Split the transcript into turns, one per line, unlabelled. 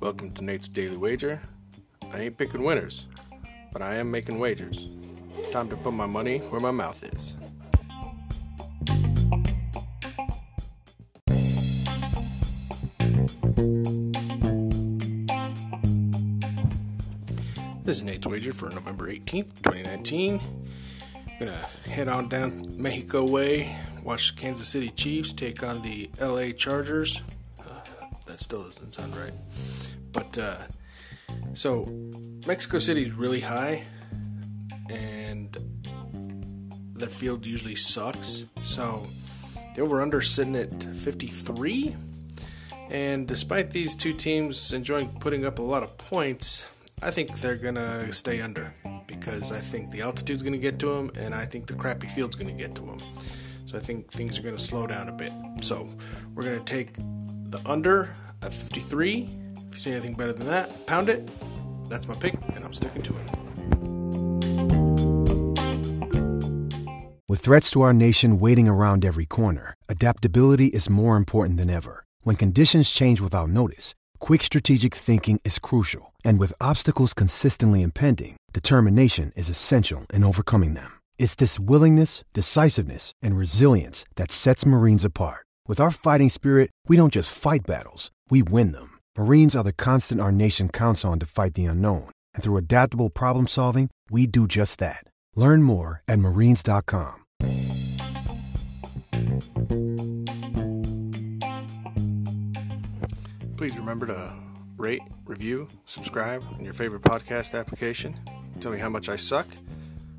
Welcome to Nate's Daily Wager. I ain't picking winners, but I am making wagers. Time to put my money where my mouth is. This is Nate's Wager for November 18th, 2019. I'm gonna head on down Mexico way, watch Kansas City Chiefs take on the LA Chargers. Uh, that still doesn't sound right. But, uh, so, Mexico City is really high, and the field usually sucks. So, the over under sitting at 53. And despite these two teams enjoying putting up a lot of points, I think they're gonna stay under because I think the altitude's gonna get to them, and I think the crappy field's gonna get to them. So I think things are gonna slow down a bit. So we're gonna take the under at 53. If you see anything better than that, pound it. That's my pick, and I'm sticking to it.
With threats to our nation waiting around every corner, adaptability is more important than ever. When conditions change without notice, quick strategic thinking is crucial. And with obstacles consistently impending, determination is essential in overcoming them. It's this willingness, decisiveness, and resilience that sets Marines apart. With our fighting spirit, we don't just fight battles, we win them. Marines are the constant our nation counts on to fight the unknown. And through adaptable problem solving, we do just that. Learn more at marines.com.
Please remember to rate, review, subscribe in your favorite podcast application. Tell me how much I suck